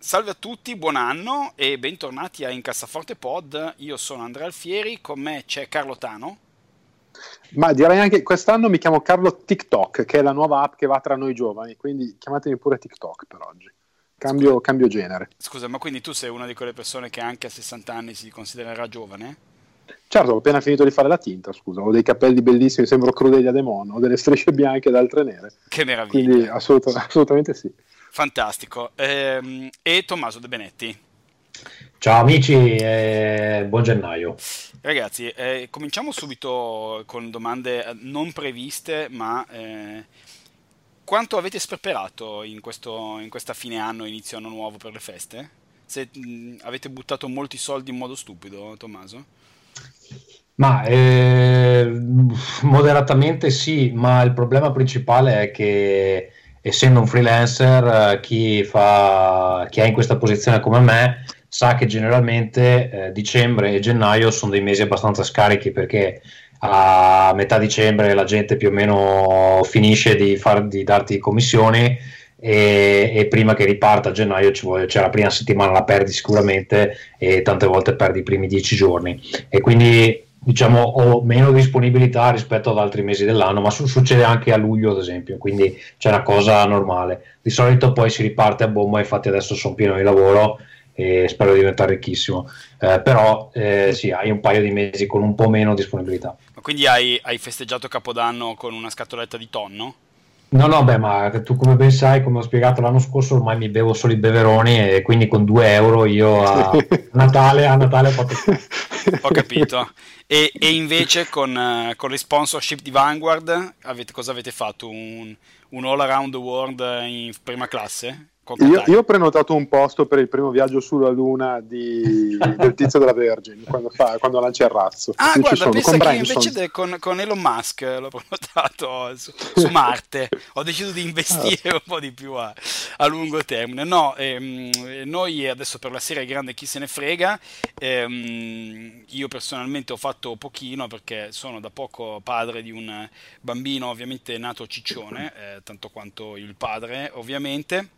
Salve a tutti, buon anno e bentornati a Incassaforte Pod. Io sono Andrea Alfieri, con me c'è Carlo Tano. Ma direi anche quest'anno mi chiamo Carlo TikTok, che è la nuova app che va tra noi giovani, quindi chiamatemi pure TikTok per oggi. Cambio, scusa, cambio genere. Scusa, ma quindi tu sei una di quelle persone che anche a 60 anni si considererà giovane? Certo, ho appena finito di fare la tinta, scusa, ho dei capelli bellissimi, sembro Crudelia Demon, ho delle strisce bianche ed altre nere. Che meraviglia. Quindi assolut- assolutamente sì. Fantastico. Ehm, e Tommaso De Benetti. Ciao amici, eh, buon gennaio. Ragazzi, eh, cominciamo subito con domande non previste, ma eh, quanto avete sperperato in, questo, in questa fine anno, inizio anno nuovo per le feste? Se mh, avete buttato molti soldi in modo stupido, Tommaso? Ma eh, moderatamente sì, ma il problema principale è che essendo un freelancer, eh, chi, fa, chi è in questa posizione come me sa che generalmente eh, dicembre e gennaio sono dei mesi abbastanza scarichi perché a metà dicembre la gente più o meno finisce di, far, di darti commissioni e, e, prima che riparta a gennaio vuole, cioè la prima settimana la perdi sicuramente e tante volte perdi i primi dieci giorni. E quindi diciamo, ho meno disponibilità rispetto ad altri mesi dell'anno, ma su- succede anche a luglio, ad esempio, quindi c'è una cosa normale. Di solito poi si riparte a bomba, infatti adesso sono pieno di lavoro e spero di diventare ricchissimo. Eh, però eh, sì, hai un paio di mesi con un po' meno disponibilità. Quindi hai, hai festeggiato Capodanno con una scatoletta di tonno? No, no, beh, ma tu come ben sai, come ho spiegato l'anno scorso, ormai mi bevo solo i beveroni e quindi con 2 euro io a Natale, a Natale ho fatto... ho capito. E, e invece con, uh, con, le sponsorship di Vanguard, avete, cosa avete fatto? Un, un all around the world in prima classe? Io, io, ho prenotato un posto per il primo viaggio sulla Luna di, del tizio della Virgin quando, fa, quando lancia il razzo. Ah, Io guarda, pensa con che invece de, con, con, Elon Musk l'ho prenotato su, su Marte. ho deciso di investire ah. un po' di più a, a lungo termine. No, ehm, noi adesso per la serie grande chi se ne frega. Ehm, io personalmente ho fatto pochino perché sono da poco padre di un bambino ovviamente nato ciccione, eh, tanto quanto il padre ovviamente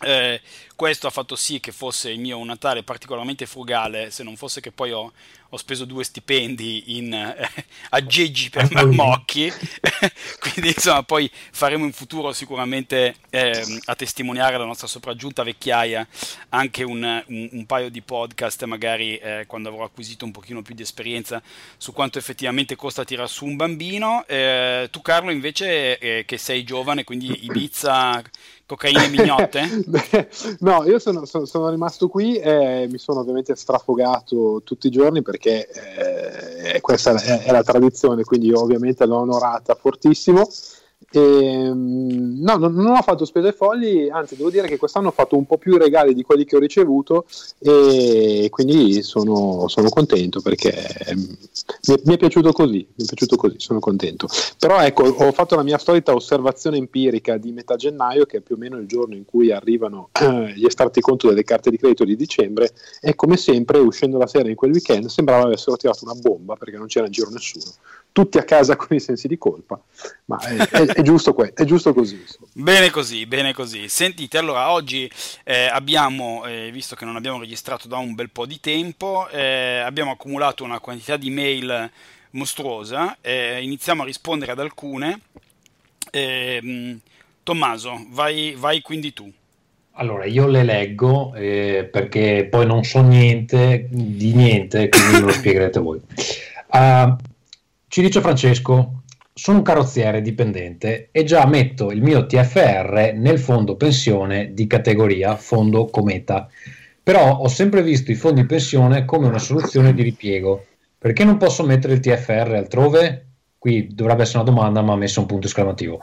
eh, questo ha fatto sì che fosse il mio Natale particolarmente frugale, se non fosse che poi ho, ho speso due stipendi in eh, aggeggi per marmocchi, quindi insomma poi faremo in futuro sicuramente eh, a testimoniare la nostra sopraggiunta vecchiaia anche un, un, un paio di podcast magari eh, quando avrò acquisito un pochino più di esperienza su quanto effettivamente costa tirare su un bambino. Eh, tu Carlo invece eh, che sei giovane, quindi Ibiza cocaine mignotte? no, io sono, sono, sono, rimasto qui e mi sono ovviamente strafogato tutti i giorni perché eh, questa è, è, la tradizione, quindi io ovviamente l'ho onorata fortissimo e, ehm, no, non, non, ho fatto spese folli, anzi devo dire che quest'anno ho fatto un po' più regali di quelli che ho ricevuto e quindi sono, sono contento perché mi è, mi è, piaciuto così, mi è piaciuto così, sono contento. Però ecco, ho fatto la mia solita osservazione empirica di metà gennaio, che è più o meno il giorno in cui arrivano eh, gli estratti conto delle carte di credito di dicembre e come sempre uscendo la sera in quel weekend sembrava avessero tirato una bomba perché non c'era in giro nessuno tutti a casa con i sensi di colpa, ma è, è, è, giusto, que- è giusto, così. Insomma. Bene così, bene così. Sentite, allora oggi eh, abbiamo, eh, visto che non abbiamo registrato da un bel po' di tempo, eh, abbiamo accumulato una quantità di mail mostruosa, eh, iniziamo a rispondere ad alcune. Ehm, Tommaso, vai, vai quindi tu. Allora, io le leggo eh, perché poi non so niente di niente, quindi me lo spiegherete voi. Uh, ci dice Francesco, sono un carrozziere dipendente e già metto il mio TFR nel fondo pensione di categoria fondo cometa. Però ho sempre visto i fondi pensione come una soluzione di ripiego. Perché non posso mettere il TFR altrove? Qui dovrebbe essere una domanda, ma ha messo un punto esclamativo.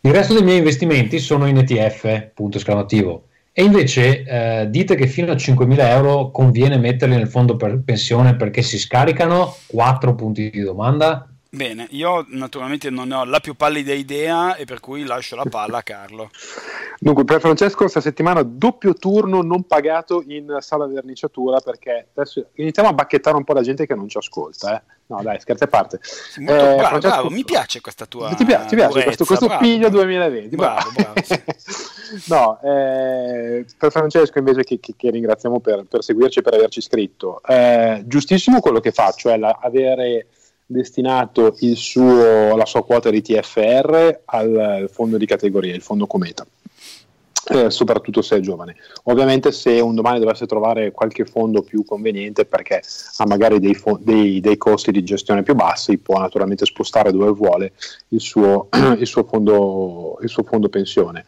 Il resto dei miei investimenti sono in ETF, punto esclamativo. E invece eh, dite che fino a 5.000 euro conviene metterli nel fondo per pensione perché si scaricano? Quattro punti di domanda. Bene, io naturalmente non ne ho la più pallida idea e per cui lascio la palla a Carlo. Dunque, per Francesco questa settimana doppio turno non pagato in sala verniciatura perché adesso iniziamo a bacchettare un po' la gente che non ci ascolta. Eh. No, dai, scherzi a parte. Molto eh, bravo, Francesco... bravo, mi piace questa tua. Ti piace, ti piace purezza, questo, questo piglio 2020. Bravo, bravo. bravo sì. no, eh, per Francesco invece che, che, che ringraziamo per, per, seguirci e per averci scritto, eh, giustissimo quello che fa, cioè la, avere destinato suo, la sua quota di TFR al fondo di categoria, il fondo Cometa. Eh, soprattutto se è giovane. Ovviamente se un domani dovesse trovare qualche fondo più conveniente perché ha magari dei, fo- dei, dei costi di gestione più bassi, può naturalmente spostare dove vuole il suo, il suo, fondo, il suo fondo, pensione.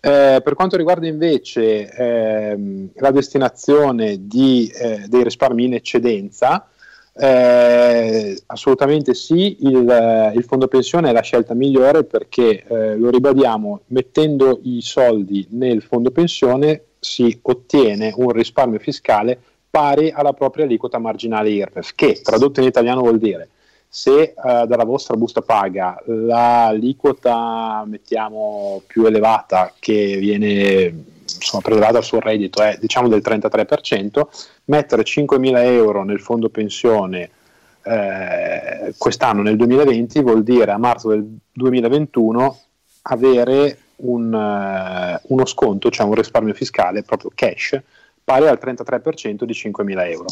Eh, per quanto riguarda invece ehm, la destinazione di, eh, dei risparmi in eccedenza, eh, assolutamente sì, il, il, fondo pensione è la scelta migliore perché, eh, lo ribadiamo, mettendo i soldi nel fondo pensione si ottiene un risparmio fiscale pari alla propria aliquota marginale IRPEF, che tradotto in italiano vuol dire se eh, dalla vostra busta paga l'aliquota mettiamo più elevata che viene insomma, prelevata sul reddito è diciamo del 33%, mettere 5.000 euro nel fondo pensione eh, quest'anno nel 2020 vuol dire a marzo del 2021 avere un, uh, uno sconto, cioè un risparmio fiscale proprio cash pari al 33% di 5.000 euro.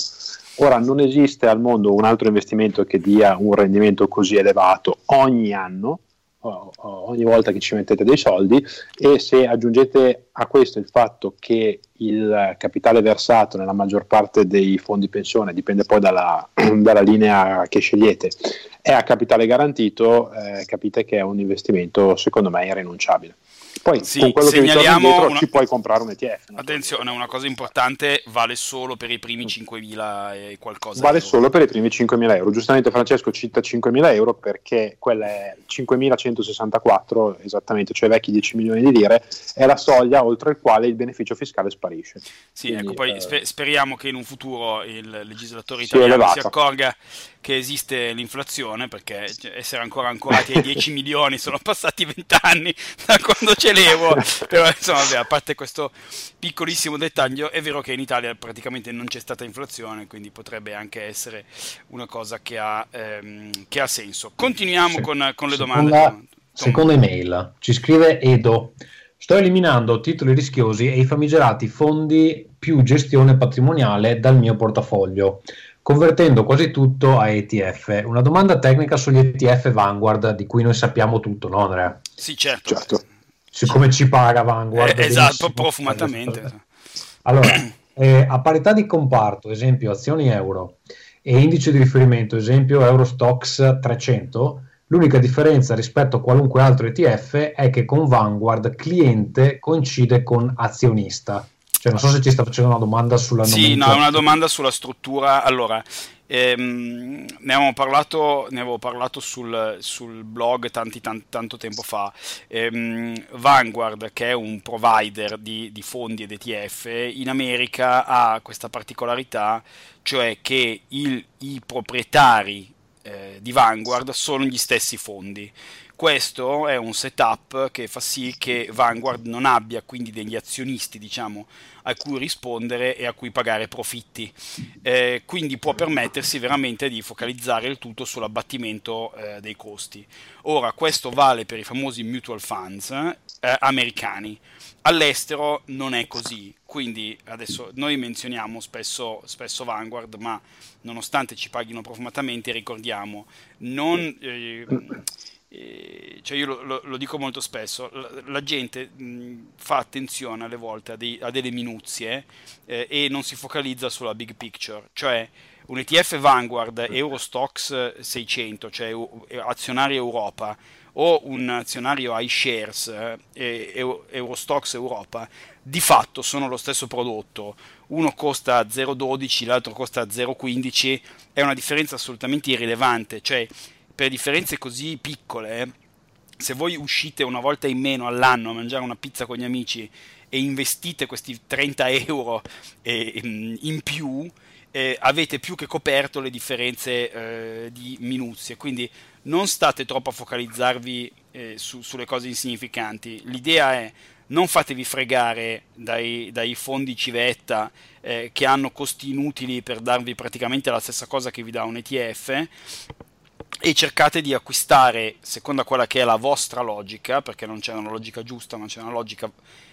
Ora non esiste al mondo un altro investimento che dia un rendimento così elevato ogni anno, ogni volta che ci mettete dei soldi e se aggiungete a questo il fatto che il capitale versato nella maggior parte dei fondi pensione dipende poi dalla, dalla linea che scegliete è a capitale garantito eh, capite che è un investimento secondo me irrinunciabile poi sì, con quello che ritorni dietro una... ci puoi comprare un ETF. Attenzione, una cosa importante, vale solo per i primi 5.000 e qualcosa. Vale solo per i primi 5.000 euro. Giustamente Francesco cita 5.000 euro perché quella è 5.164 esattamente, cioè vecchi 10 milioni di lire, è la soglia oltre il quale il beneficio fiscale sparisce. Sì, Quindi, ecco, poi eh... speriamo che in un futuro il legislatore italiano si accorga che esiste l'inflazione perché essere ancora ancorati ai 10 milioni sono passati 20 anni da quando ce levo però insomma vabbè, a parte questo piccolissimo dettaglio è vero che in Italia praticamente non c'è stata inflazione quindi potrebbe anche essere una cosa che ha, ehm, che ha senso continuiamo sì. con, con, le domande seconda, seconda email ci scrive Edo Sto eliminando titoli rischiosi e i famigerati fondi più gestione patrimoniale dal mio portafoglio convertendo quasi tutto a ETF. Una domanda tecnica sugli ETF Vanguard, di cui noi sappiamo tutto, no Andrea? Sì, certo. certo. Siccome ci paga Vanguard. Eh, esatto, profumatamente. Allora, eh, a parità di comparto, esempio azioni euro, e indice di riferimento, esempio Eurostox 300, l'unica differenza rispetto a qualunque altro ETF è che con Vanguard cliente coincide con azionista cioè, non so se ci sta facendo una domanda sulla Sì, no, è una domanda sulla struttura. Allora, ehm, ne avevo parlato, ne avevo parlato sul, sul, blog tanti, tanti, tanto tempo fa. Ehm, Vanguard, che è un provider di, di fondi ed ETF, in America ha questa particolarità, cioè che il, i proprietari eh, di Vanguard sono gli stessi fondi. Questo è un setup che fa sì che Vanguard non abbia quindi degli azionisti, diciamo, a cui rispondere e a cui pagare profitti. Eh, quindi può permettersi veramente di focalizzare il tutto sull'abbattimento eh, dei costi. Ora, questo vale per i famosi mutual funds eh, americani. All'estero non è così, quindi adesso noi menzioniamo spesso, spesso Vanguard, ma nonostante ci paghino profumatamente, ricordiamo, non, eh, cioè io lo, lo, lo, dico molto spesso, la, la gente mh, fa attenzione alle volte a, dei, a delle minuzie eh, e non si focalizza sulla big picture, cioè un ETF Vanguard Eurostox 600, cioè azionario Europa, o un azionario iShares eh, Eurostox Europa, di fatto sono lo stesso prodotto. Uno costa 0,12, l'altro costa 0,15, è una differenza assolutamente irrilevante, cioè per differenze così piccole, se voi uscite una volta in meno all'anno a mangiare una pizza con gli amici e investite questi 30 euro eh, in più, eh, avete più che coperto le differenze eh, di minuzie. Quindi non state troppo a focalizzarvi eh, su, sulle cose insignificanti. L'idea è non fatevi fregare dai, dai fondi civetta eh, che hanno costi inutili per darvi praticamente la stessa cosa che vi dà un ETF e cercate di acquistare secondo quella che è la vostra logica, perché non c'è una logica giusta, ma c'è una logica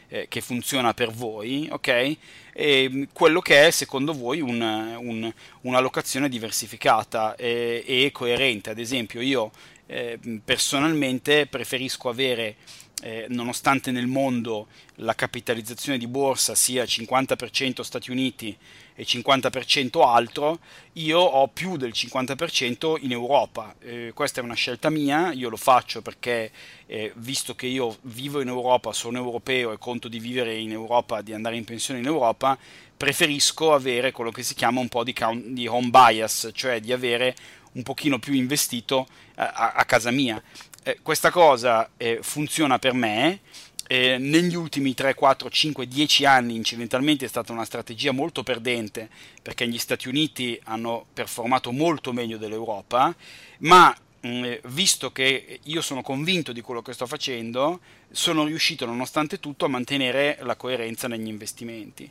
eh, che funziona per voi, ok? E mm, quello che è secondo voi un, un, una locazione diversificata e, e, coerente. Ad esempio, io eh, personalmente preferisco avere eh, nonostante nel mondo la capitalizzazione di borsa sia 50% Stati Uniti e 50% altro, io ho più del 50% in Europa. Eh, questa è una scelta mia, io lo faccio perché eh, visto che io vivo in Europa, sono europeo e conto di vivere in Europa, di andare in pensione in Europa, preferisco avere quello che si chiama un po' di, count, di home bias, cioè di avere un pochino più investito eh, a, a casa mia eh, questa cosa eh, funziona per me. Eh, negli ultimi 3, 4, 5, 10 anni incidentalmente è stata una strategia molto perdente perché gli Stati Uniti hanno performato molto meglio dell'Europa, ma mh, mm, visto che io sono convinto di quello che sto facendo, sono riuscito nonostante tutto a mantenere la coerenza negli investimenti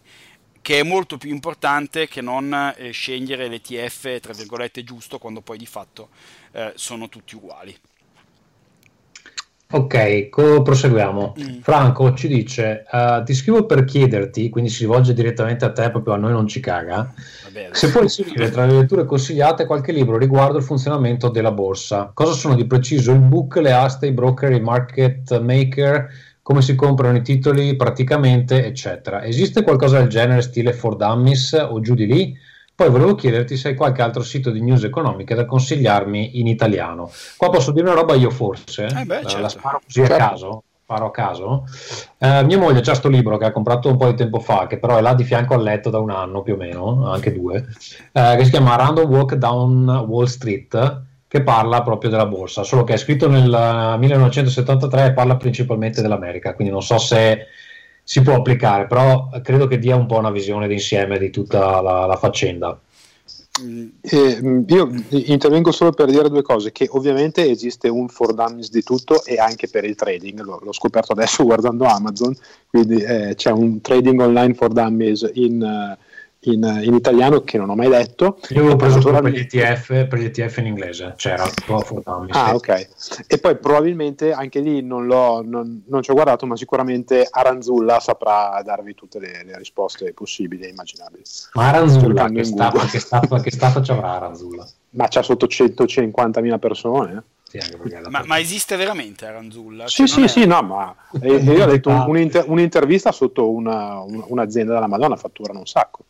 che è molto più importante che non eh, scegliere l'ETF tra virgolette giusto quando poi di fatto eh, sono tutti uguali. Ok, co- proseguiamo. Mm. Franco ci dice: uh, Ti scrivo per chiederti, quindi si rivolge direttamente a te, proprio a noi non ci caga. Vabbè, se puoi scrivere tra le letture consigliate qualche libro riguardo il funzionamento della borsa. Cosa sono di preciso il book, le aste, i broker, i market maker, come si comprano i titoli praticamente, eccetera. Esiste qualcosa del genere stile For Dummies o giù di lì? Poi volevo chiederti se hai qualche altro sito di news economiche da consigliarmi in italiano. Qua posso dire una roba io forse, eh beh, certo. la sparo così certo. a caso. Sparo a caso. Eh, mia moglie c'ha questo libro che ha comprato un po' di tempo fa, che però è là di fianco al letto da un anno più o meno, anche due, eh, che si chiama Random Walk Down Wall Street, che parla proprio della borsa, solo che è scritto nel 1973 e parla principalmente dell'America, quindi non so se si può applicare, però credo che dia un po' una visione d'insieme di tutta la, la faccenda. Eh, io intervengo solo per dire due cose, che ovviamente esiste un for dummies di tutto e anche per il trading, l'ho, l'ho scoperto adesso guardando Amazon, quindi eh, c'è un trading online for dummies in... Uh, in, in, italiano che non ho mai letto. Io avevo preso per gli, ETF, per gli ETF in inglese, c'era Ah, ok. E poi probabilmente anche lì non, l'ho, non, non ci ho guardato, ma sicuramente Aranzulla saprà darvi tutte le, le risposte possibili e immaginabili. Ma Aranzulla, che statua, che, statua, che statua ci avrà Aranzulla? Ma c'ha sotto 150.000 persone. Ma, ma, esiste veramente Aranzulla? Sì, cioè, sì, è... sì, no, ma eh, io ho detto un'inter- un'intervista sotto una, un, un'azienda della Madonna, fatturano un sacco.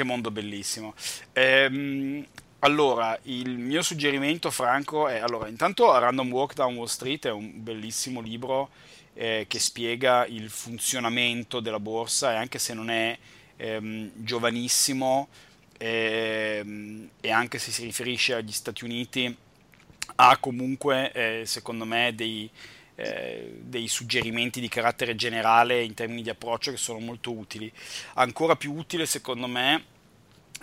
Che mondo bellissimo. Ehm, allora, il mio suggerimento, Franco, è allora, intanto Random Walk Down Wall Street è un bellissimo libro eh, che spiega il funzionamento della borsa e anche se non è ehm, giovanissimo ehm, e anche se si riferisce agli Stati Uniti, ha comunque, eh, secondo me, dei, eh, dei suggerimenti di carattere generale in termini di approccio che sono molto utili. Ancora più utile secondo me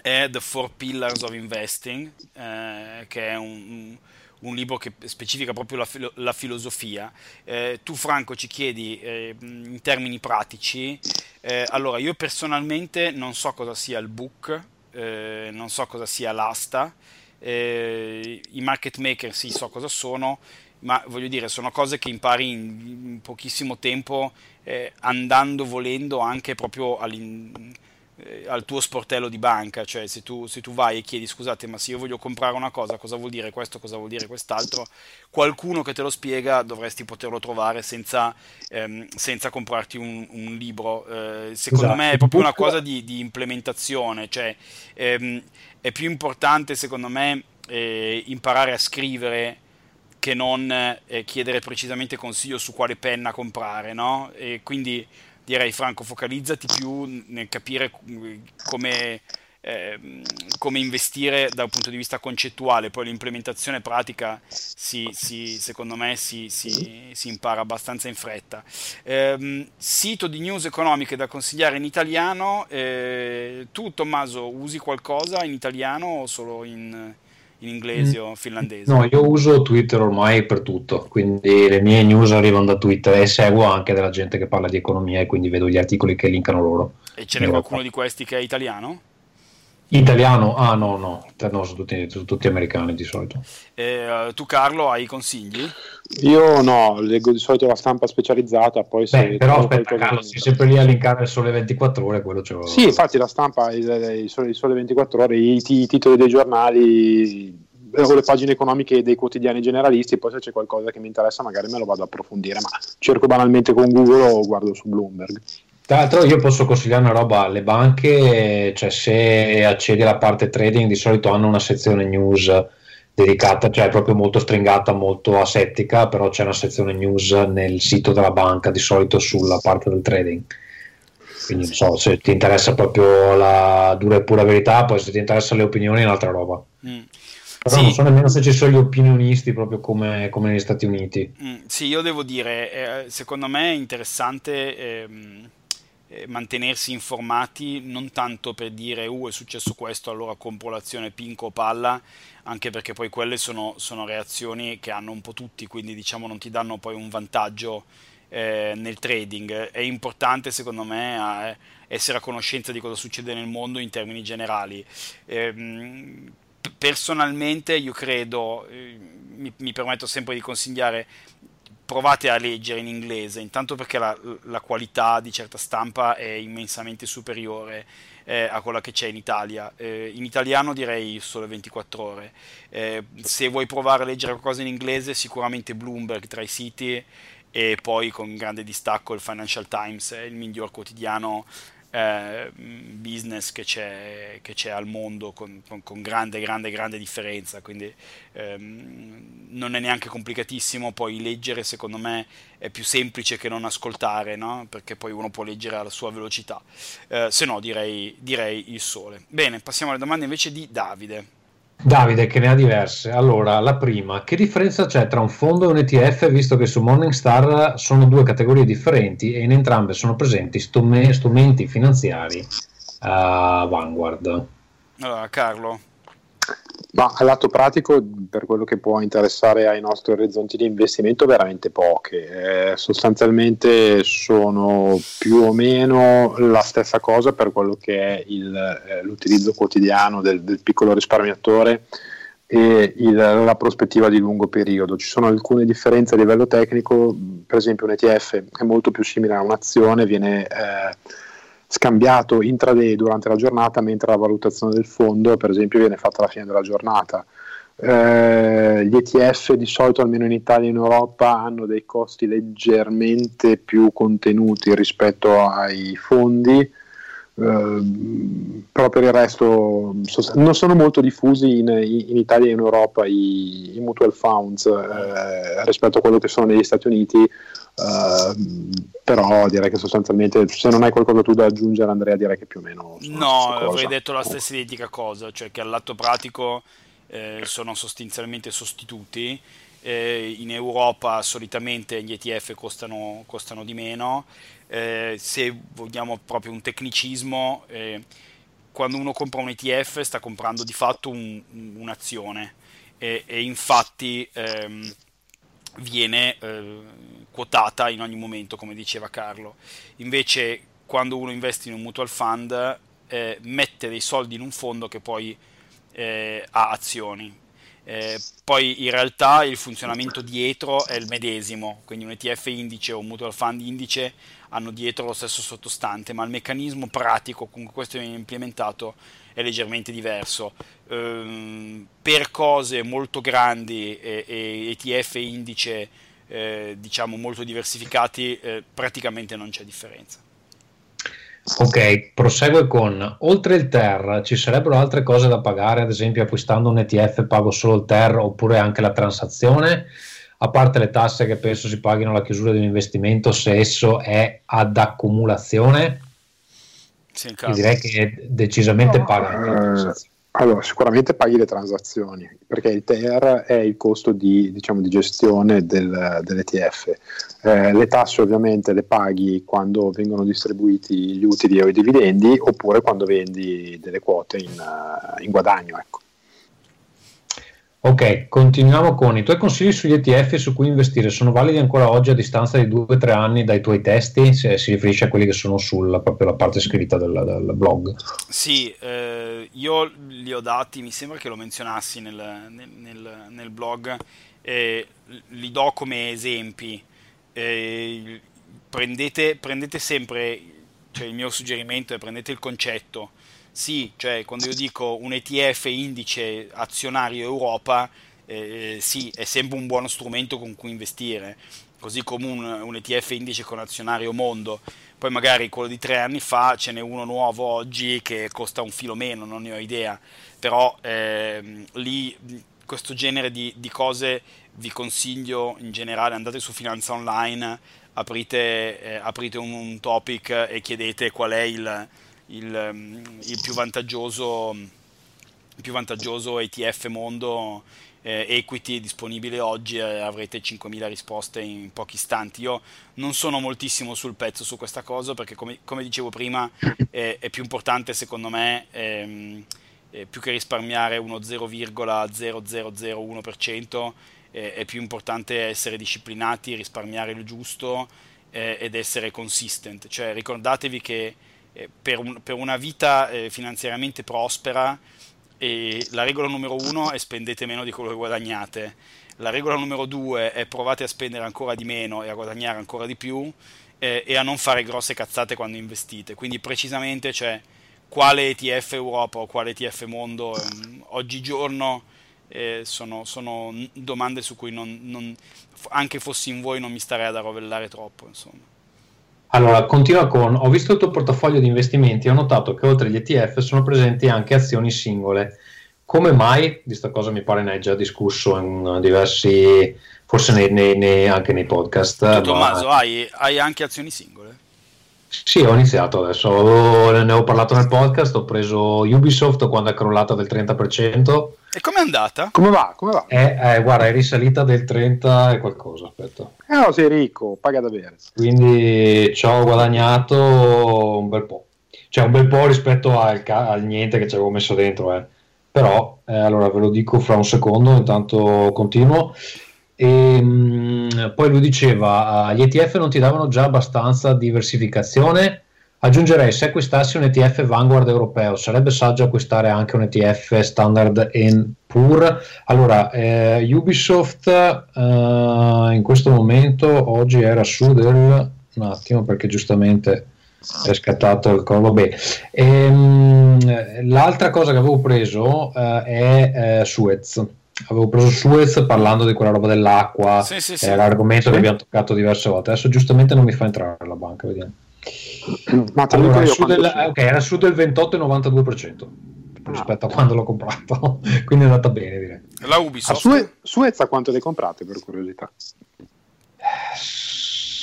è The Four Pillars of Investing, eh, che è un, un, libro che specifica proprio la, filo- la filosofia. Eh, tu Franco ci chiedi eh, in termini pratici, eh, allora io personalmente non so cosa sia il book, eh, non so cosa sia l'asta, i market maker sì so cosa sono, ma voglio dire, sono cose che impari in, in pochissimo tempo, eh, andando, volendo anche proprio eh, al tuo sportello di banca, cioè se tu, se tu, vai e chiedi scusate ma se io voglio comprare una cosa cosa vuol dire questo, cosa vuol dire quest'altro, qualcuno che te lo spiega dovresti poterlo trovare senza, ehm, senza comprarti un, un libro, eh, secondo esatto. me è proprio una cosa di, di implementazione, cioè ehm, è più importante secondo me eh, imparare a scrivere che non eh, chiedere precisamente consiglio su quale penna comprare, no? E quindi direi Franco, focalizzati più nel capire come, eh, come investire dal punto di vista concettuale, poi l'implementazione pratica si, si, secondo me si, si, impara abbastanza in fretta. Eh, sito di news economiche da consigliare in italiano, eh, tu Tommaso usi qualcosa in italiano o solo in in inglese o finlandese? No, io uso Twitter ormai per tutto, quindi le mie news arrivano da Twitter e seguo anche della gente che parla di economia e quindi vedo gli articoli che linkano loro. E ce n'è qualcuno di questi che è italiano? Italiano? Ah no, no, no sono tutti, sono tutti americani di solito. Eh, tu Carlo hai consigli? Io no, leggo di solito la stampa specializzata, poi Beh, se però aspetta Carlo, sei sempre lì a linkare il sole 24 ore, quello ce Sì, infatti la stampa, il, il, sole, il sole 24 ore, i, i titoli dei giornali o le pagine economiche dei quotidiani generalisti, poi se c'è qualcosa che mi interessa magari me lo vado a approfondire, ma cerco banalmente con Google o guardo su Bloomberg. Tra l'altro io posso consigliare una roba alle banche, cioè se accedi alla parte trading di solito hanno una sezione news dedicata, cioè proprio molto stringata, molto asettica, però c'è una sezione news nel sito della banca di solito sulla parte del trading. Quindi non so, se ti interessa proprio la dura e pura verità, poi se ti interessano le opinioni è un'altra roba. Mm. Però sì. non so nemmeno se ci sono gli opinionisti proprio come, come negli Stati Uniti. Mm, sì, io devo dire, eh, secondo me è interessante... Ehm eh, mantenersi informati non tanto per dire uh è successo questo allora compro l'azione pinco palla anche perché poi quelle sono, sono, reazioni che hanno un po' tutti quindi diciamo non ti danno poi un vantaggio eh, nel trading. È importante secondo me eh, essere a conoscenza di cosa succede nel mondo in termini generali. Eh, personalmente io credo eh, mi, mi permetto sempre di consigliare provate a leggere in inglese, intanto perché la, la qualità di certa stampa è immensamente superiore eh, a quella che c'è in Italia. Eh, in italiano direi solo 24 ore. Eh, se vuoi provare a leggere qualcosa in inglese, sicuramente Bloomberg tra i siti e poi con grande distacco il Financial Times, è il miglior quotidiano eh, business che c'è, che c'è, al mondo con, con, grande, grande, grande differenza, quindi ehm, non è neanche complicatissimo, poi leggere secondo me è più semplice che non ascoltare, no? perché poi uno può leggere alla sua velocità, eh, se no direi, direi il sole. Bene, passiamo alle domande invece di Davide. Davide che ne ha diverse. Allora, la prima, che differenza c'è tra un fondo e un ETF visto che su Morningstar sono due categorie differenti e in entrambe sono presenti strumenti finanziari uh, Vanguard? Allora, Carlo. Ma al lato pratico, per quello che può interessare ai nostri orizzonti di investimento, veramente poche. Eh, sostanzialmente sono più o meno la stessa cosa per quello che è il, eh, l'utilizzo quotidiano del, del piccolo risparmiatore e il, la prospettiva di lungo periodo. Ci sono alcune differenze a livello tecnico, per esempio un ETF è molto più simile a un'azione, viene... Eh, scambiato intraday durante la giornata, mentre la valutazione del fondo, per esempio, viene fatta alla fine della giornata. Eh, gli ETF di solito, almeno in Italia e in Europa, hanno dei costi leggermente più contenuti rispetto ai fondi. Uh, però per il resto non sono molto diffusi in, in Italia e in Europa i, i mutual funds eh, rispetto a quello che sono negli Stati Uniti Uh, però direi che sostanzialmente se non hai qualcosa tu da aggiungere Andrea direi che più o meno no avrei detto la stessa identica cosa cioè che all'atto pratico eh, sono sostanzialmente sostituti eh, in Europa solitamente gli ETF costano, costano di meno eh, se vogliamo proprio un tecnicismo eh, quando uno compra un ETF sta comprando di fatto un, un'azione e, e infatti ehm, viene eh, quotata in ogni momento, come diceva Carlo. Invece, quando uno investe in un mutual fund, eh, mette dei soldi in un fondo che poi eh, ha azioni. Eh, poi in realtà il funzionamento dietro è il medesimo, quindi un ETF indice o un mutual fund indice hanno dietro lo stesso sottostante, ma il meccanismo pratico con cui questo viene implementato è leggermente diverso. Ehm, per cose molto grandi e, e ETF indice eh, diciamo molto diversificati eh, praticamente non c'è differenza. Ok, prosegue con oltre il TER ci sarebbero altre cose da pagare, ad esempio acquistando un ETF pago solo il TER oppure anche la transazione, a parte le tasse che penso si paghino alla chiusura di un investimento se esso è ad accumulazione? Sì, direi che decisamente no, paga. Eh, allora, sicuramente paghi le transazioni, perché il TER è il costo di, diciamo, di gestione del, dell'ETF. Eh, le tasse ovviamente le paghi quando vengono distribuiti gli utili o i dividendi, oppure quando vendi delle quote in, in guadagno. Ecco. Ok, continuiamo con i tuoi consigli sugli ETF su cui investire. Sono validi ancora oggi a distanza di 2-3 anni dai tuoi testi? Se si riferisce a quelli che sono sulla proprio la parte scritta del, del blog. Sì, eh, io li ho dati, mi sembra che lo menzionassi nel, nel, nel blog, eh, li do come esempi. Eh, prendete, prendete sempre, cioè il mio suggerimento è prendete il concetto sì, cioè quando io dico un ETF indice azionario Europa, eh, sì, è sempre un buono strumento con cui investire, così come un, un, ETF indice con azionario mondo. Poi magari quello di tre anni fa ce n'è uno nuovo oggi che costa un filo meno, non ne ho idea, però eh, lì questo genere di, di, cose vi consiglio in generale, andate su Finanza Online, aprite, eh, aprite un, un topic e chiedete qual è il il, ehm, il, più, vantaggioso, il più vantaggioso ETF mondo eh, equity disponibile oggi eh, avrete 5.000 risposte in pochi istanti. Io non sono moltissimo sul pezzo su questa cosa perché come, come dicevo prima eh, è più importante secondo me ehm, eh, più che risparmiare uno 0,0001% eh, è più importante essere disciplinati, risparmiare il giusto eh, ed essere consistent. Cioè ricordatevi che eh, per, un, per, una vita eh, finanziariamente prospera la regola numero uno è spendete meno di quello che guadagnate, la regola numero due è provate a spendere ancora di meno e a guadagnare ancora di più eh, e a non fare grosse cazzate quando investite, quindi precisamente cioè, quale ETF Europa o quale ETF Mondo ehm, oggigiorno eh, sono, sono, domande su cui non, non, anche fossi in voi non mi starei ad arrovellare troppo insomma. Allora, continua con, ho visto il tuo portafoglio di investimenti e ho notato che oltre agli ETF sono presenti anche azioni singole. Come mai? Di questa cosa mi pare ne hai già discusso in diversi, forse nei, nei, nei, anche nei podcast. Tommaso, ma... hai, hai anche azioni singole? Sì, ho iniziato adesso, ne ho parlato nel podcast, ho preso Ubisoft quando è crollata del 30%. E com'è andata? Come va? Come va? È, eh, guarda, è risalita del 30 e qualcosa, aspetta. Eh no, sei ricco, paga da bere. Quindi ci ho guadagnato un bel po'. Cioè un bel po' rispetto al, al niente che ci avevo messo dentro, eh. Però, eh, allora ve lo dico fra un secondo, intanto continuo. E, mh, mm, poi lui diceva: gli ETF non ti davano già abbastanza diversificazione. Aggiungerei: se acquistassi un ETF Vanguard europeo, sarebbe saggio acquistare anche un ETF Standard Poor. Allora, eh, Ubisoft eh, in questo momento oggi era su del un attimo perché giustamente è scattato il collo. Vabbè. E, ehm, l'altra cosa che avevo preso eh, è eh, Suez avevo preso Suez parlando di quella roba dell'acqua, sì, sì, sì. l'argomento che abbiamo toccato diverse volte. Adesso giustamente non mi fa entrare la banca, vediamo. Ma allora, su del, okay, era su del 28,92% ah. rispetto a quando l'ho comprato, quindi è andata bene direi. La Ubisoft. Suez, Suez a quanto le comprate per curiosità?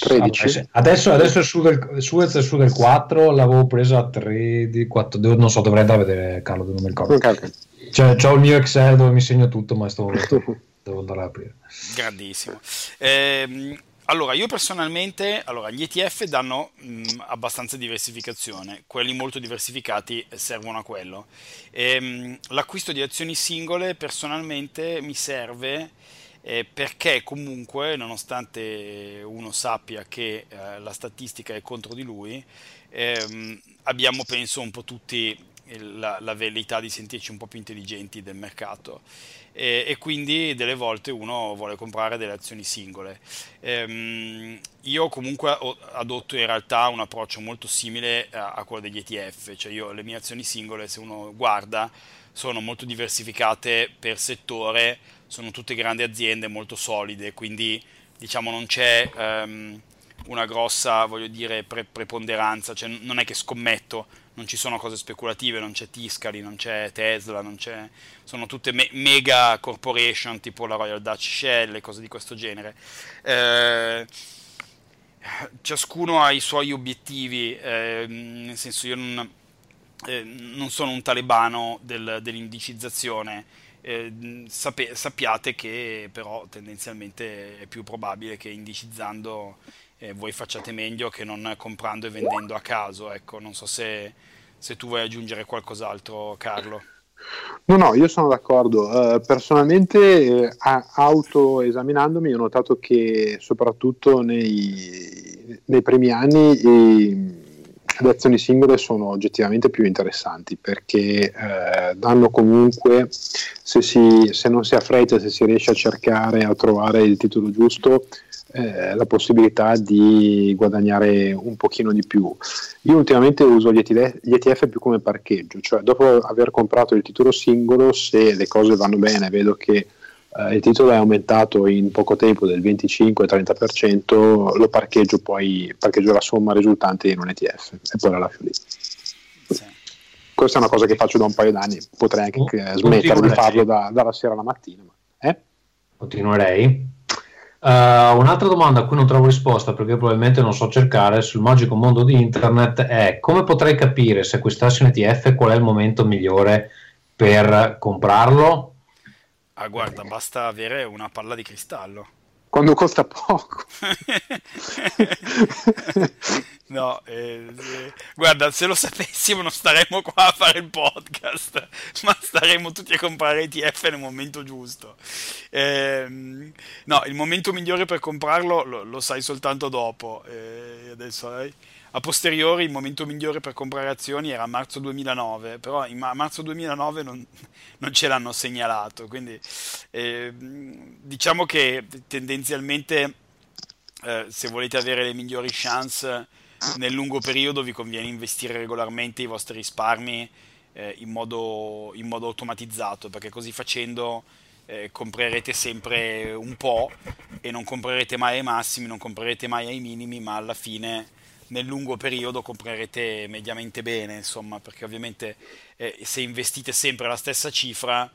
13. Adesso, adesso è su del, Suez è su del 4, l'avevo presa a 3 di 4, non so, dovrei andare a vedere Carlo, non mi ricordo. Okay, okay. Cioè, ho il mio Excel dove mi segno tutto, ma sto devo andare a aprire. Grandissimo. Eh, allora, io personalmente, allora, gli ETF danno mh, abbastanza diversificazione, quelli molto diversificati servono a quello. E, mh, l'acquisto di azioni singole personalmente mi serve eh, perché comunque, nonostante uno sappia che eh, la statistica è contro di lui, ehm, abbiamo penso un po' tutti la, la velleità di sentirci un po' più intelligenti del mercato e, e, quindi delle volte uno vuole comprare delle azioni singole. Ehm, io comunque adotto in realtà un approccio molto simile a, a, quello degli ETF, cioè io le mie azioni singole, se uno guarda, sono molto diversificate per settore, sono tutte grandi aziende molto solide, quindi diciamo non c'è... Um, una grossa, voglio dire, pre- preponderanza, cioè non è che scommetto non ci sono cose speculative, non c'è Tiscali, non c'è Tesla, non c'è... sono tutte me- mega corporation tipo la Royal Dutch Shell e cose di questo genere. Eh, ciascuno ha i suoi obiettivi, eh, nel senso io non, eh, non sono un talebano del, dell'indicizzazione. Eh, sape, sappiate che però tendenzialmente è più probabile che indicizzando eh, voi facciate meglio che non comprando e vendendo a caso. Ecco, non so se, se tu vuoi aggiungere qualcos'altro, Carlo. No, no, io sono d'accordo. Uh, personalmente, eh, autoesaminandomi, ho notato che soprattutto nei, nei primi anni i, le azioni singole sono oggettivamente più interessanti perché eh, danno comunque, se, si, se non si ha fretta, se si riesce a cercare, a trovare il titolo giusto, eh, la possibilità di guadagnare un pochino di più. Io ultimamente uso gli ETF, più come parcheggio, cioè dopo aver comprato il titolo singolo, se le cose vanno bene, vedo che eh, il titolo è aumentato in poco tempo del 25-30%, lo parcheggio poi, parcheggio la somma risultante in un ETF e poi la lascio lì. Questa è una cosa che faccio da un paio d'anni, potrei anche oh, smettere di farlo da, dalla sera alla mattina. Eh? Continuerei. Uh, un'altra domanda a cui non trovo risposta perché probabilmente non so cercare sul magico mondo di internet è come potrei capire se acquistassi un ETF qual è il momento migliore per comprarlo? Ah guarda, basta avere una palla di cristallo. Quando costa poco. No, eh, guarda, se lo sapessimo non staremmo qua a fare il podcast, ma staremmo tutti a comprare ETF nel momento giusto. Eh, no, il momento migliore per comprarlo lo, lo sai soltanto dopo. Eh, adesso, eh, a posteriori il momento migliore per comprare azioni era marzo 2009, però in marzo 2009 non, non ce l'hanno segnalato, quindi ehm, diciamo che tendenzialmente eh, se volete avere le migliori chance nel lungo periodo vi conviene investire regolarmente i vostri risparmi eh, in, modo, in, modo, automatizzato, perché così facendo eh, comprerete sempre un po' e non comprerete mai ai massimi, non comprerete mai ai minimi, ma alla fine nel lungo periodo comprerete mediamente bene, insomma, perché ovviamente eh, se investite sempre la stessa cifra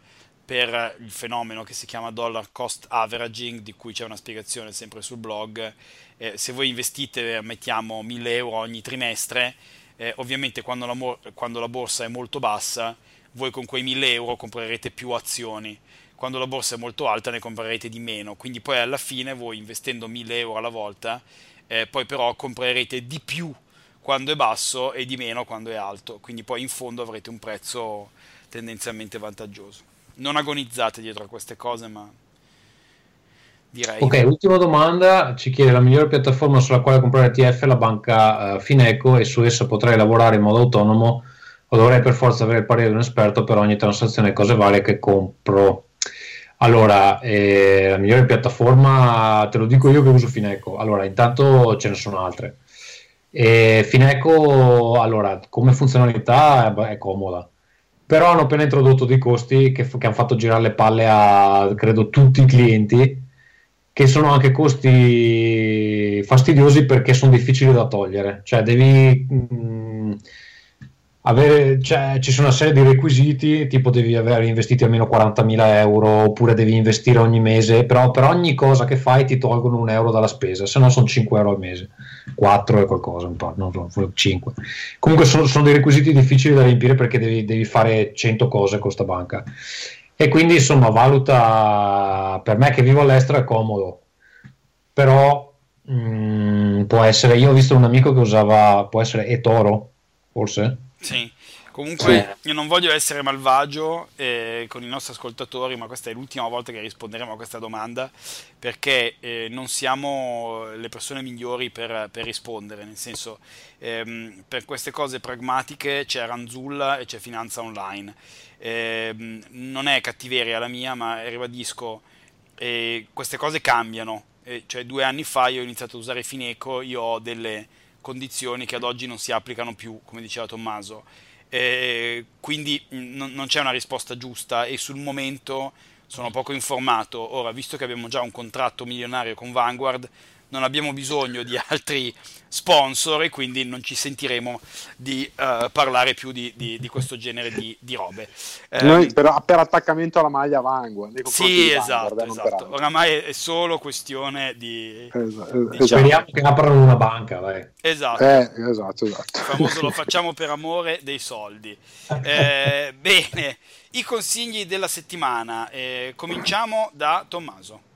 per il fenomeno che si chiama dollar cost averaging, di cui c'è una spiegazione sempre sul blog, eh, se voi investite, mettiamo 1000 euro ogni trimestre, eh, ovviamente quando la, quando la, borsa è molto bassa, voi con quei 1000 euro comprerete più azioni. Quando la borsa è molto alta ne comprerete di meno, quindi poi alla fine voi investendo 1000 euro alla volta, eh, poi però comprerete di più quando è basso e di meno quando è alto, quindi poi in fondo avrete un prezzo tendenzialmente vantaggioso. Non agonizzate dietro a queste cose, ma direi. Ok, ultima domanda, ci chiede la migliore piattaforma sulla quale comprare ETF la banca uh, Fineco e su essa potrei lavorare in modo autonomo o dovrei per forza avere il parere di un esperto per ogni transazione e cose varie che compro. Allora, eh, la migliore piattaforma, te lo dico io che uso Fineco. Allora, intanto ce ne sono altre. E Fineco, allora, come funzionalità è, è comoda però hanno appena introdotto dei costi che, che hanno fatto girare le palle a credo tutti i clienti che sono anche costi fastidiosi perché sono difficili da togliere, cioè devi mh, mm, avere, cioè, ci sono una serie di requisiti, tipo devi aver investito almeno 40.000 euro oppure devi investire ogni mese, però per ogni cosa che fai ti tolgono un euro dalla spesa, se no sono 5 euro al mese, 4 e qualcosa, un po', non so, 5. Comunque sono, sono, dei requisiti difficili da riempire perché devi, devi fare 100 cose con questa banca. E quindi insomma valuta per me che vivo all'estero è comodo. Però mh, mm, può essere io ho visto un amico che usava può essere eToro forse sì Comunque, sì. io non voglio essere malvagio eh, con i nostri ascoltatori, ma questa è l'ultima volta che risponderemo a questa domanda, perché eh, non siamo le persone migliori per, per rispondere, nel senso, ehm, per queste cose pragmatiche c'è Ranzulla e c'è Finanza Online. Eh, non è cattiveria la mia, ma ribadisco, eh, queste cose cambiano. Eh, cioè, due anni fa io ho iniziato a usare Fineco, io ho delle condizioni che ad oggi non si applicano più, come diceva Tommaso eh, quindi non, non c'è una risposta giusta e sul momento sono poco informato. Ora, visto che abbiamo già un contratto milionario con Vanguard, non abbiamo bisogno di altri sponsor e quindi non ci sentiremo di uh, parlare più di, di, di, questo genere di, di robe. Noi um, per, per, attaccamento alla maglia Vanguard. Sì, esatto, Vanguard, esatto. oramai è solo questione di... Esatto, diciamo, Speriamo che aprano una banca, vai. Esatto. Eh, esatto, esatto. Il famoso lo facciamo per amore dei soldi. Eh, bene, i consigli della settimana. Eh, cominciamo da Tommaso.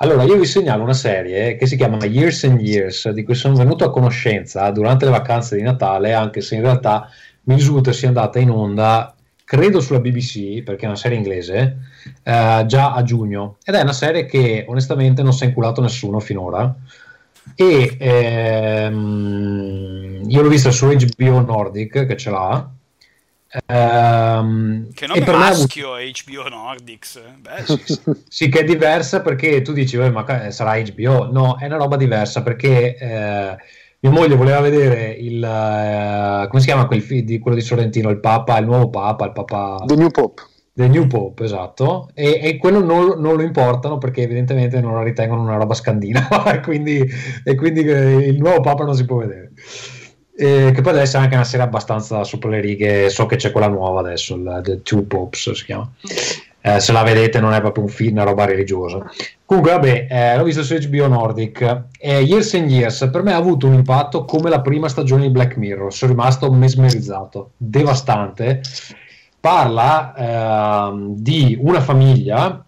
Allora, io vi segnalo una serie che si chiama Years and Years, di cui sono venuto a conoscenza durante le vacanze di Natale, anche se in realtà mi risulta sia andata in onda, credo sulla BBC, perché è una serie inglese, eh, già a giugno. Ed è una serie che onestamente non si è inculato nessuno finora. E ehm, io l'ho vista su HBO Nordic, che ce l'ha, Um, che nome maschio è HBO Nordics Beh, sì, sì. sì, che è diversa perché tu dici ma sarà HBO no, è una roba diversa perché eh, mia moglie voleva vedere il uh, come si chiama quel film di quello di Sorrentino il Papa, il nuovo Papa il Papa The New Pope The New Pope, esatto, e, e quello non, non, lo importano perché evidentemente non la ritengono una roba scandinava quindi, e quindi eh, il nuovo Papa non si può vedere. Eh, che poi deve essere anche una serie abbastanza sopra le righe. So che c'è quella nuova adesso, la The Two Popes si chiama. Eh, se la vedete, non è proprio un film, una roba religiosa. Comunque, vabbè, eh, l'ho visto su HBO Nordic. Eh, Years and Years per me ha avuto un impatto come la prima stagione di Black Mirror. Sono rimasto mesmerizzato, devastante. Parla ehm, di una famiglia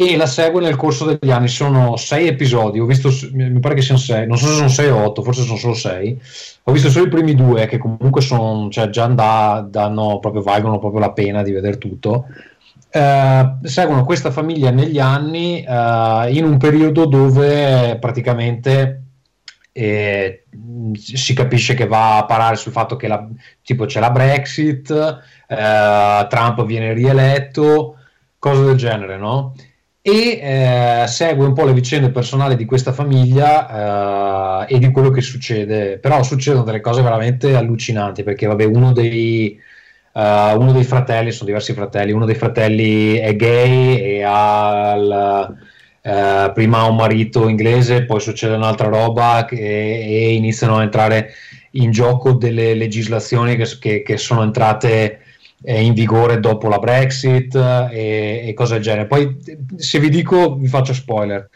e la segue nel corso degli anni. Sono sei episodi, ho visto, mi pare che siano sei, non so se sono sei o otto, forse sono solo sei. Ho visto solo i primi due che comunque sono, cioè già da, danno proprio, valgono proprio la pena di vedere tutto. Eh, seguono questa famiglia negli anni eh, in un periodo dove praticamente eh, si capisce che va a parare sul fatto che la, tipo c'è la Brexit, eh, Trump viene rieletto, cose del genere, no? E eh, segue un po' le vicende personali di questa famiglia eh, e di quello che succede. Però succedono delle cose veramente allucinanti perché, vabbè, uno dei, uh, uno dei fratelli, sono diversi fratelli, uno dei fratelli è gay e ha il, uh, prima un marito inglese, poi succede un'altra roba che, e iniziano a entrare in gioco delle legislazioni che, che, che sono entrate in vigore dopo la Brexit e, e, cose del genere. Poi se vi dico vi faccio spoiler,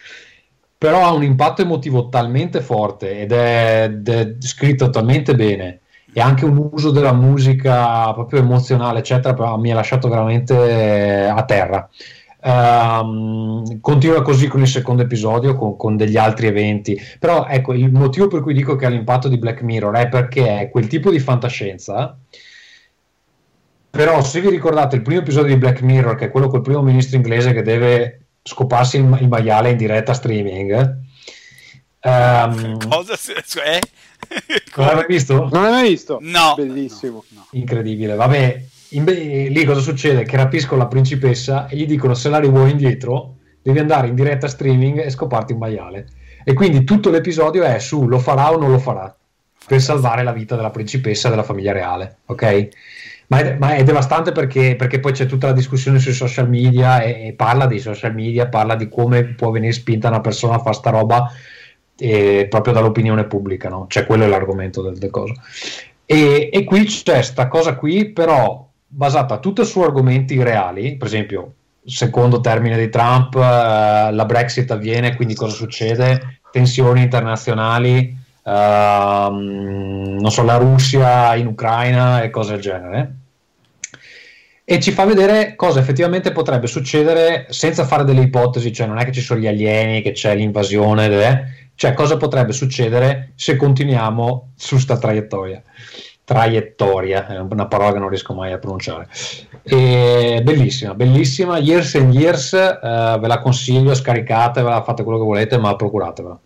però ha un impatto emotivo talmente forte ed è, è scritto talmente bene e anche un uso della musica proprio emozionale, eccetera, mi ha lasciato veramente a terra. Um, continua così con il secondo episodio, con, con, degli altri eventi. Però ecco, il motivo per cui dico che ha l'impatto di Black Mirror è perché è quel tipo di fantascienza però se vi ricordate il primo episodio di Black Mirror, che è quello col primo ministro inglese che deve scoparsi il, il maiale in diretta streaming, um, cosa cioè? non l'hai mai visto? Non l'hai mai visto? No. Bellissimo. No, no. Incredibile. Vabbè, in, lì cosa succede? Che rapiscono la principessa e gli dicono se la rivuoi indietro devi andare in diretta streaming e scoparti un maiale. E quindi tutto l'episodio è su lo farà o non lo farà per salvare la vita della principessa della famiglia reale, ok? Ma è, ma è devastante perché, perché, poi c'è tutta la discussione sui social media e, e, parla dei social media, parla di come può venire spinta una persona a fare sta roba eh, proprio dall'opinione pubblica, no? Cioè quello è l'argomento del, del coso. E, e qui c'è questa cosa qui, però basata tutta su argomenti reali, per esempio, secondo termine di Trump, eh, la Brexit avviene, quindi cosa succede? Tensioni internazionali, Uh, non so, la Russia in Ucraina e cose del genere e ci fa vedere cosa effettivamente potrebbe succedere senza fare delle ipotesi, cioè non è che ci sono gli alieni, che c'è l'invasione, eh? cioè cosa potrebbe succedere se continuiamo su sta traiettoria. Traiettoria, è una parola che non riesco mai a pronunciare. E bellissima, bellissima. Years and Years, uh, ve la consiglio, scaricatevela, fate quello che volete, ma procuratevela.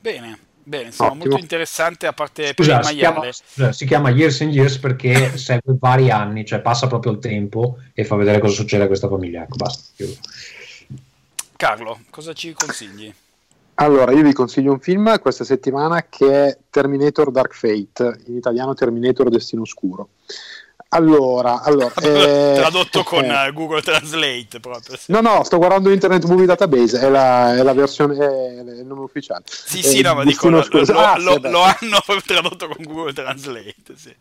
Bene, Bene, insomma, Ottimo. molto interessante a parte Scusa, per il maiale. Si chiama, si chiama Years and Years perché segue vari anni, cioè passa proprio il tempo e fa vedere cosa succede a questa famiglia. Ecco, basta. Chiudo. Carlo, cosa ci consigli? Allora, io vi consiglio un film questa settimana che è Terminator Dark Fate, in italiano Terminator Destino Oscuro. Allora, allora eh, tradotto con eh, Google Translate proprio. Sì. No, no, sto guardando Internet Movie Database, è la, è la versione, è, il nome ufficiale. Sì, eh, sì, no, ma dico, lo, lo, ah, lo, sì, lo hanno tradotto con Google Translate, sì.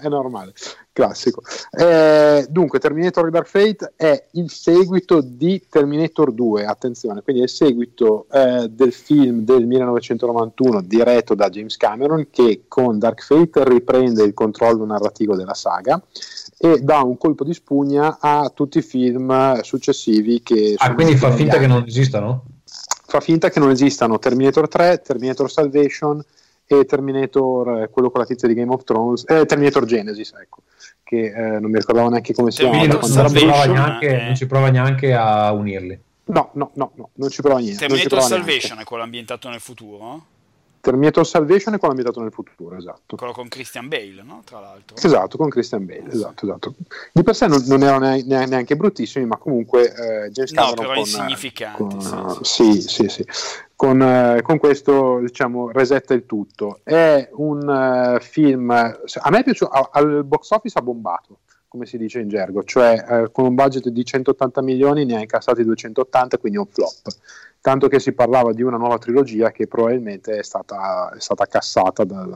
È normale, classico. Eh, dunque, Terminator Dark Fate è il seguito di Terminator 2, attenzione, quindi è il seguito eh, del film del 1991 diretto da James Cameron che con Dark Fate riprende il controllo narrativo della saga e dà un colpo di spugna a tutti i film successivi che... Ah, quindi fa finta anni. che non esistano? Fa finta che non esistano Terminator 3, Terminator Salvation e Terminator, eh, quello con la tizia di Game of Thrones, eh, Terminator Genesis, ecco, che eh, non mi ricordavo neanche come si chiama. Non, non, eh. non ci prova neanche a unirli. No, no, no, no, non ci prova niente. Terminator Salvation niente. è quello ambientato nel futuro? Terminator Salvation è quello ambientato nel futuro, esatto. Quello con Christian Bale, no? Tra l'altro. Esatto, con Christian Bale, esatto, esatto. Di per sé non, non erano neanche, bruttissimi, ma comunque eh, James Cameron... No, però con, insignificanti. Con, sì, sì, sì. sì. Con, eh, con, questo, diciamo, resetta il tutto. È un uh, film... A me è piaciuto... Al box office ha bombato come si dice in gergo, cioè eh, con un budget di 180 milioni ne ha incassati 280, quindi un flop tanto che si parlava di una nuova trilogia che probabilmente è stata, è stata cassata dal,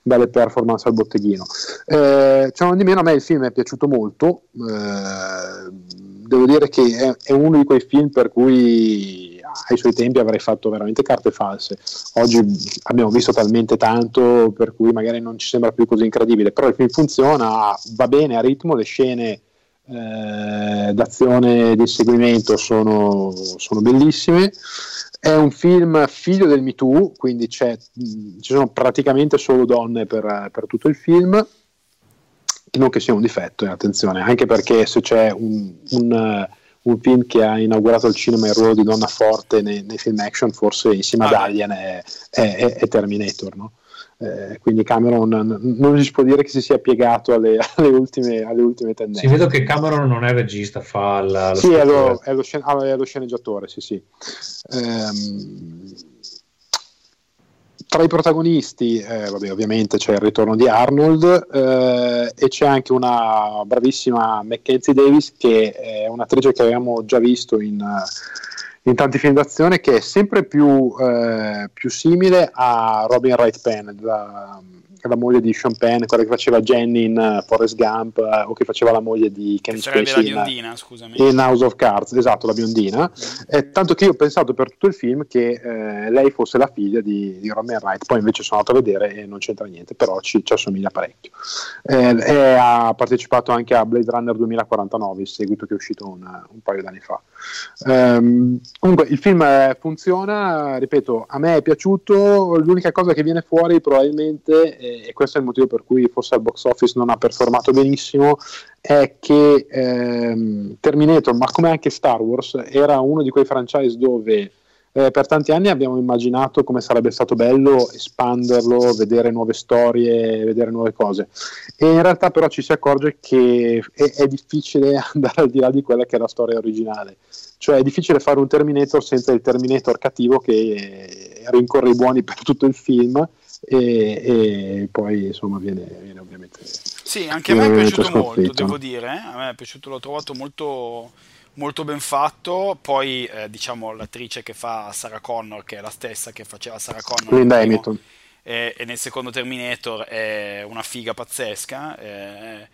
dalle performance al botteghino. Eh, cioè, di meno a me il film è piaciuto molto, eh, devo dire che è, è, uno di quei film per cui ai suoi tempi avrei fatto veramente carte false. Oggi abbiamo visto talmente tanto per cui magari non ci sembra più così incredibile, però il film funziona, va bene a ritmo, le scene eh, d'azione e di inseguimento sono, sono, bellissime. È un film figlio del Me Too, quindi ci sono praticamente solo donne per, per, tutto il film, non che sia un difetto, eh, attenzione, anche perché se c'è un, un, un, film che ha inaugurato al cinema il ruolo di donna forte nei, nei film action, forse insieme ad ah, Alien è, è, è Terminator, no? Eh, quindi Cameron non si può dire che si sia piegato alle, alle, ultime, alle ultime, tendenze. Si vedo che Cameron non è regista, fa la, lo sì, è lo, è, lo scen- ah, è lo, sceneggiatore, sì, sì. Ehm, tra i protagonisti, eh, vabbè, ovviamente c'è il ritorno di Arnold eh, e c'è anche una bravissima Mackenzie Davis che è un'attrice che avevamo già visto in in tanti film d'azione che è sempre più, eh, più simile a Robin Wright Penn, la, la moglie di Sean Penn, quella che faceva Jenny in uh, Forrest Gump uh, o che faceva la moglie di Ken Spacey in, biondina, scusami. in House of Cards, esatto, la biondina. Eh, tanto che io ho pensato per tutto il film che eh, lei fosse la figlia di, di Robin Wright, poi invece sono andato a vedere e non c'entra niente, però ci, ci assomiglia parecchio. Eh, ha partecipato anche a Blade Runner 2049, il seguito che è uscito un, un paio d'anni fa. Um, comunque il film eh, funziona, ripeto, a me è piaciuto, l'unica cosa che viene fuori probabilmente e questo è il motivo per cui forse al box office non ha performato benissimo, è che ehm, Terminator, ma come anche Star Wars, era uno di quei franchise dove eh, per tanti anni abbiamo immaginato come sarebbe stato bello espanderlo, vedere nuove storie, vedere nuove cose. E in realtà però ci si accorge che è, è difficile andare al di là di quella che è la storia originale. Cioè è difficile fare un Terminator senza il Terminator cattivo che rincorre i buoni per tutto il film e, e poi insomma viene, viene, ovviamente sì anche a me è piaciuto molto devo dire eh? a me è piaciuto l'ho trovato molto molto ben fatto. Poi eh, diciamo l'attrice che fa Sarah Connor che è la stessa che faceva Sarah Connor Linda Hamilton. e, e, nel secondo Terminator è una figa pazzesca eh,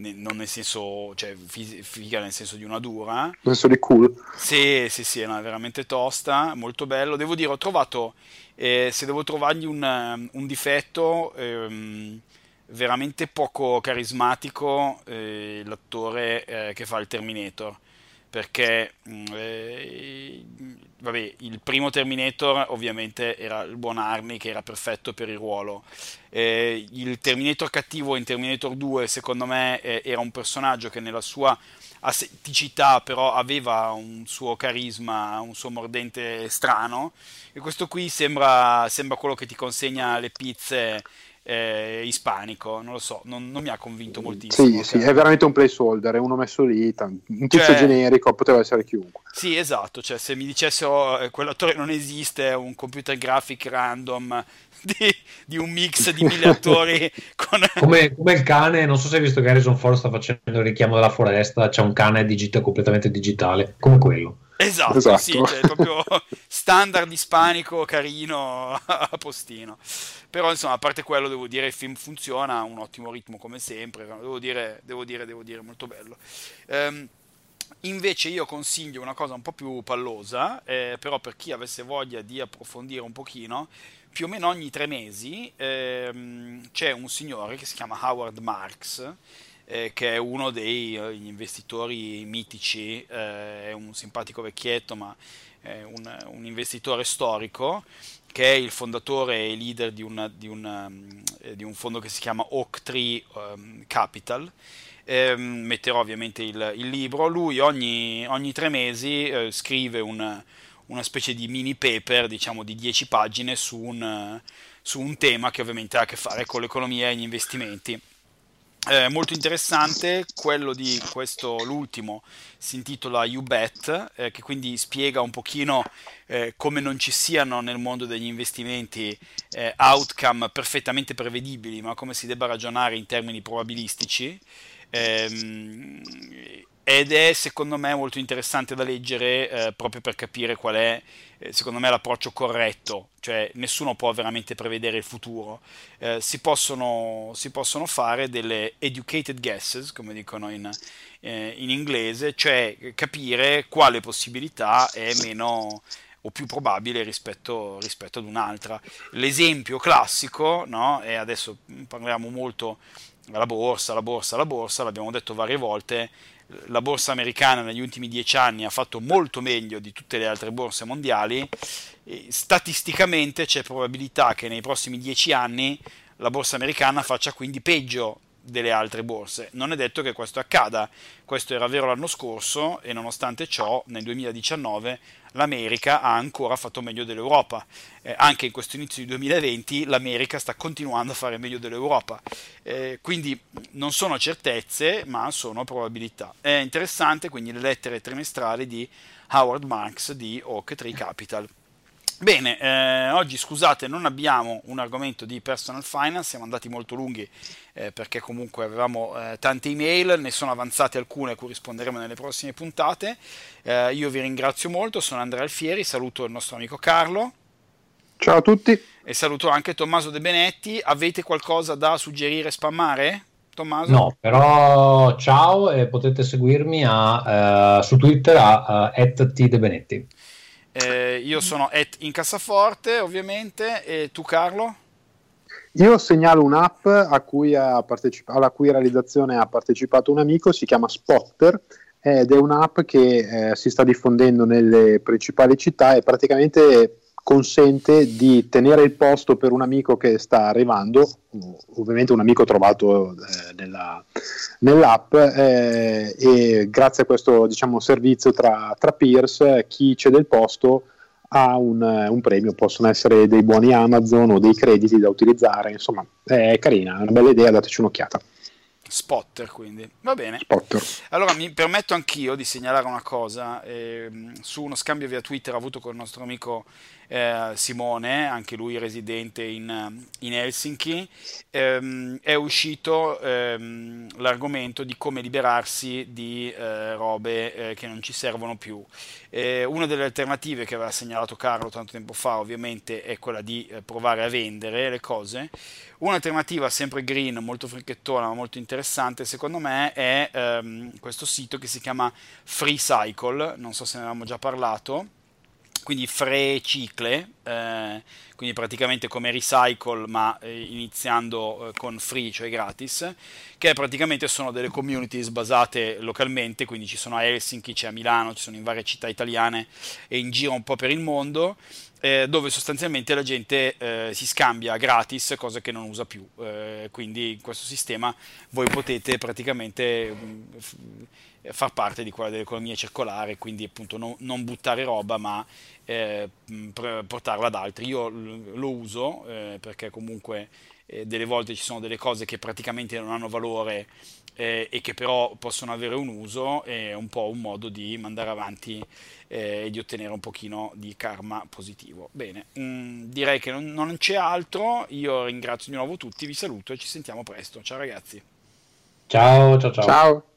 non nel senso, cioè figa nel senso di una dura. Nel senso di cool. Sì, sì, sì, no, è veramente tosta, molto bello. Devo dire, ho trovato, eh, se devo trovargli un, um, un difetto, ehm, veramente poco carismatico eh, l'attore eh, che fa il Terminator perché mm, eh, vabbè, il primo Terminator ovviamente era il buon Arnie che era perfetto per il ruolo. Eh, il Terminator cattivo in Terminator 2 secondo me eh, era un personaggio che nella sua asetticità però aveva un suo carisma, un suo mordente strano e questo qui sembra, sembra quello che ti consegna le pizze eh, ispanico, non lo so, non, non, mi ha convinto moltissimo. Sì, sì, è veramente un placeholder, è uno messo lì, un tizio cioè, generico, poteva essere chiunque. Sì, esatto, cioè se mi dicessero eh, quell'attore non esiste, è un computer graphic random di, di un mix di mille attori con... come, come, il cane, non so se hai visto che Harrison Ford sta facendo il richiamo della foresta, c'è un cane digita, completamente digitale, come quello. Esatto, esatto. sì, cioè, proprio standard ispanico, carino, a postino. Però insomma, a parte quello, devo dire, il film funziona, ha un ottimo ritmo come sempre, devo dire, devo dire, devo dire, molto bello. Ehm, invece io consiglio una cosa un po' più pallosa, eh, però per chi avesse voglia di approfondire un pochino, più o meno ogni tre mesi ehm, c'è un signore che si chiama Howard Marks, eh, che è uno degli eh, investitori mitici, eh, è un simpatico vecchietto, ma è un, un, investitore storico, che è il fondatore e leader di, una, di, una, eh, di un fondo che si chiama Oak Tree um, Capital. Eh, metterò ovviamente il, il, libro. Lui ogni, ogni tre mesi scrive un, una specie di mini paper, diciamo di 10 pagine, su un, su un tema che ovviamente ha a che fare con l'economia e gli investimenti eh, molto interessante, quello di questo, l'ultimo, si intitola You Bet, eh, che quindi spiega un pochino eh, come non ci siano nel mondo degli investimenti eh, outcome perfettamente prevedibili, ma come si debba ragionare in termini probabilistici. Ehm, ed è secondo me molto interessante da leggere eh, proprio per capire qual è eh, secondo me l'approccio corretto, cioè nessuno può veramente prevedere il futuro, eh, si, possono, si, possono, fare delle educated guesses, come dicono in, eh, in inglese, cioè capire quale possibilità è meno o più probabile rispetto, rispetto ad un'altra. L'esempio classico, no? e adesso parliamo molto della borsa, la borsa, la borsa, l'abbiamo detto varie volte, la borsa americana negli ultimi dieci anni ha fatto molto meglio di tutte le altre borse mondiali, statisticamente c'è probabilità che nei prossimi dieci anni la borsa americana faccia quindi peggio delle altre borse. Non è detto che questo accada, questo era vero l'anno scorso e nonostante ciò nel 2019 l'America ha ancora fatto meglio dell'Europa. Eh, anche in questo inizio di 2020 l'America sta continuando a fare meglio dell'Europa. Eh, quindi non sono certezze, ma sono probabilità. È interessante quindi le lettere trimestrali di Howard Marks di Oak Tree Capital. Bene, eh, oggi scusate non abbiamo un argomento di personal finance, siamo andati molto lunghi eh, perché comunque avevamo eh, tante email, ne sono avanzate alcune a cui risponderemo nelle prossime puntate. Eh, io vi ringrazio molto, sono Andrea Alfieri, saluto il nostro amico Carlo. Ciao a tutti. E saluto anche Tommaso De Benetti. Avete qualcosa da suggerire e spammare? Tommaso? No, però ciao e potete seguirmi a, uh, su Twitter a uh, @tdebenetti. Eh, io sono at in cassaforte, ovviamente, e tu Carlo? Io segnalo un'app a cui partecip- alla cui realizzazione ha partecipato un amico, si chiama Spotter ed è un'app che eh, si sta diffondendo nelle principali città e praticamente consente di tenere il posto per un amico che sta arrivando, ovviamente un amico trovato eh, nella, nell'app eh, e grazie a questo diciamo, servizio tra, tra peers chi cede il posto ha un, un, premio, possono essere dei buoni Amazon o dei crediti da utilizzare, insomma è carina, è una bella idea, dateci un'occhiata. Spotter quindi. Va bene. Spotter. allora mi permetto anch'io di segnalare una cosa. Eh, su uno scambio via Twitter avuto con il nostro amico eh, Simone, anche lui residente in, in Helsinki, ehm, è uscito ehm, l'argomento di come liberarsi di eh, robe eh, che non ci servono più. una delle alternative che aveva segnalato Carlo tanto tempo fa ovviamente è quella di eh, provare a vendere le cose. Un'alternativa sempre green, molto fricchettona, ma molto interessante secondo me è ehm, questo sito che si chiama Free Cycle, non so se ne avevamo già parlato quindi free-cicle, eh, quindi praticamente come recycle ma eh, iniziando eh, con free, cioè gratis, che praticamente sono delle communities basate localmente, quindi ci sono a Helsinki, c'è a Milano, ci sono in varie città italiane e in giro un po' per il mondo, eh, dove sostanzialmente la gente eh, si scambia gratis cose che non usa più. Eh, quindi in questo sistema voi potete praticamente mh, mm, far parte di quella dell'economia circolare, quindi appunto non, non buttare roba ma eh, portarla ad altri. Io lo uso eh, perché comunque eh, delle volte ci sono delle cose che praticamente non hanno valore eh, e che però possono avere un uso, è un po' un modo di mandare avanti eh, e di ottenere un pochino di karma positivo. Bene, mh, direi che non, non c'è altro, io ringrazio di nuovo tutti, vi saluto e ci sentiamo presto. Ciao ragazzi. Ciao, ciao, ciao. Ciao.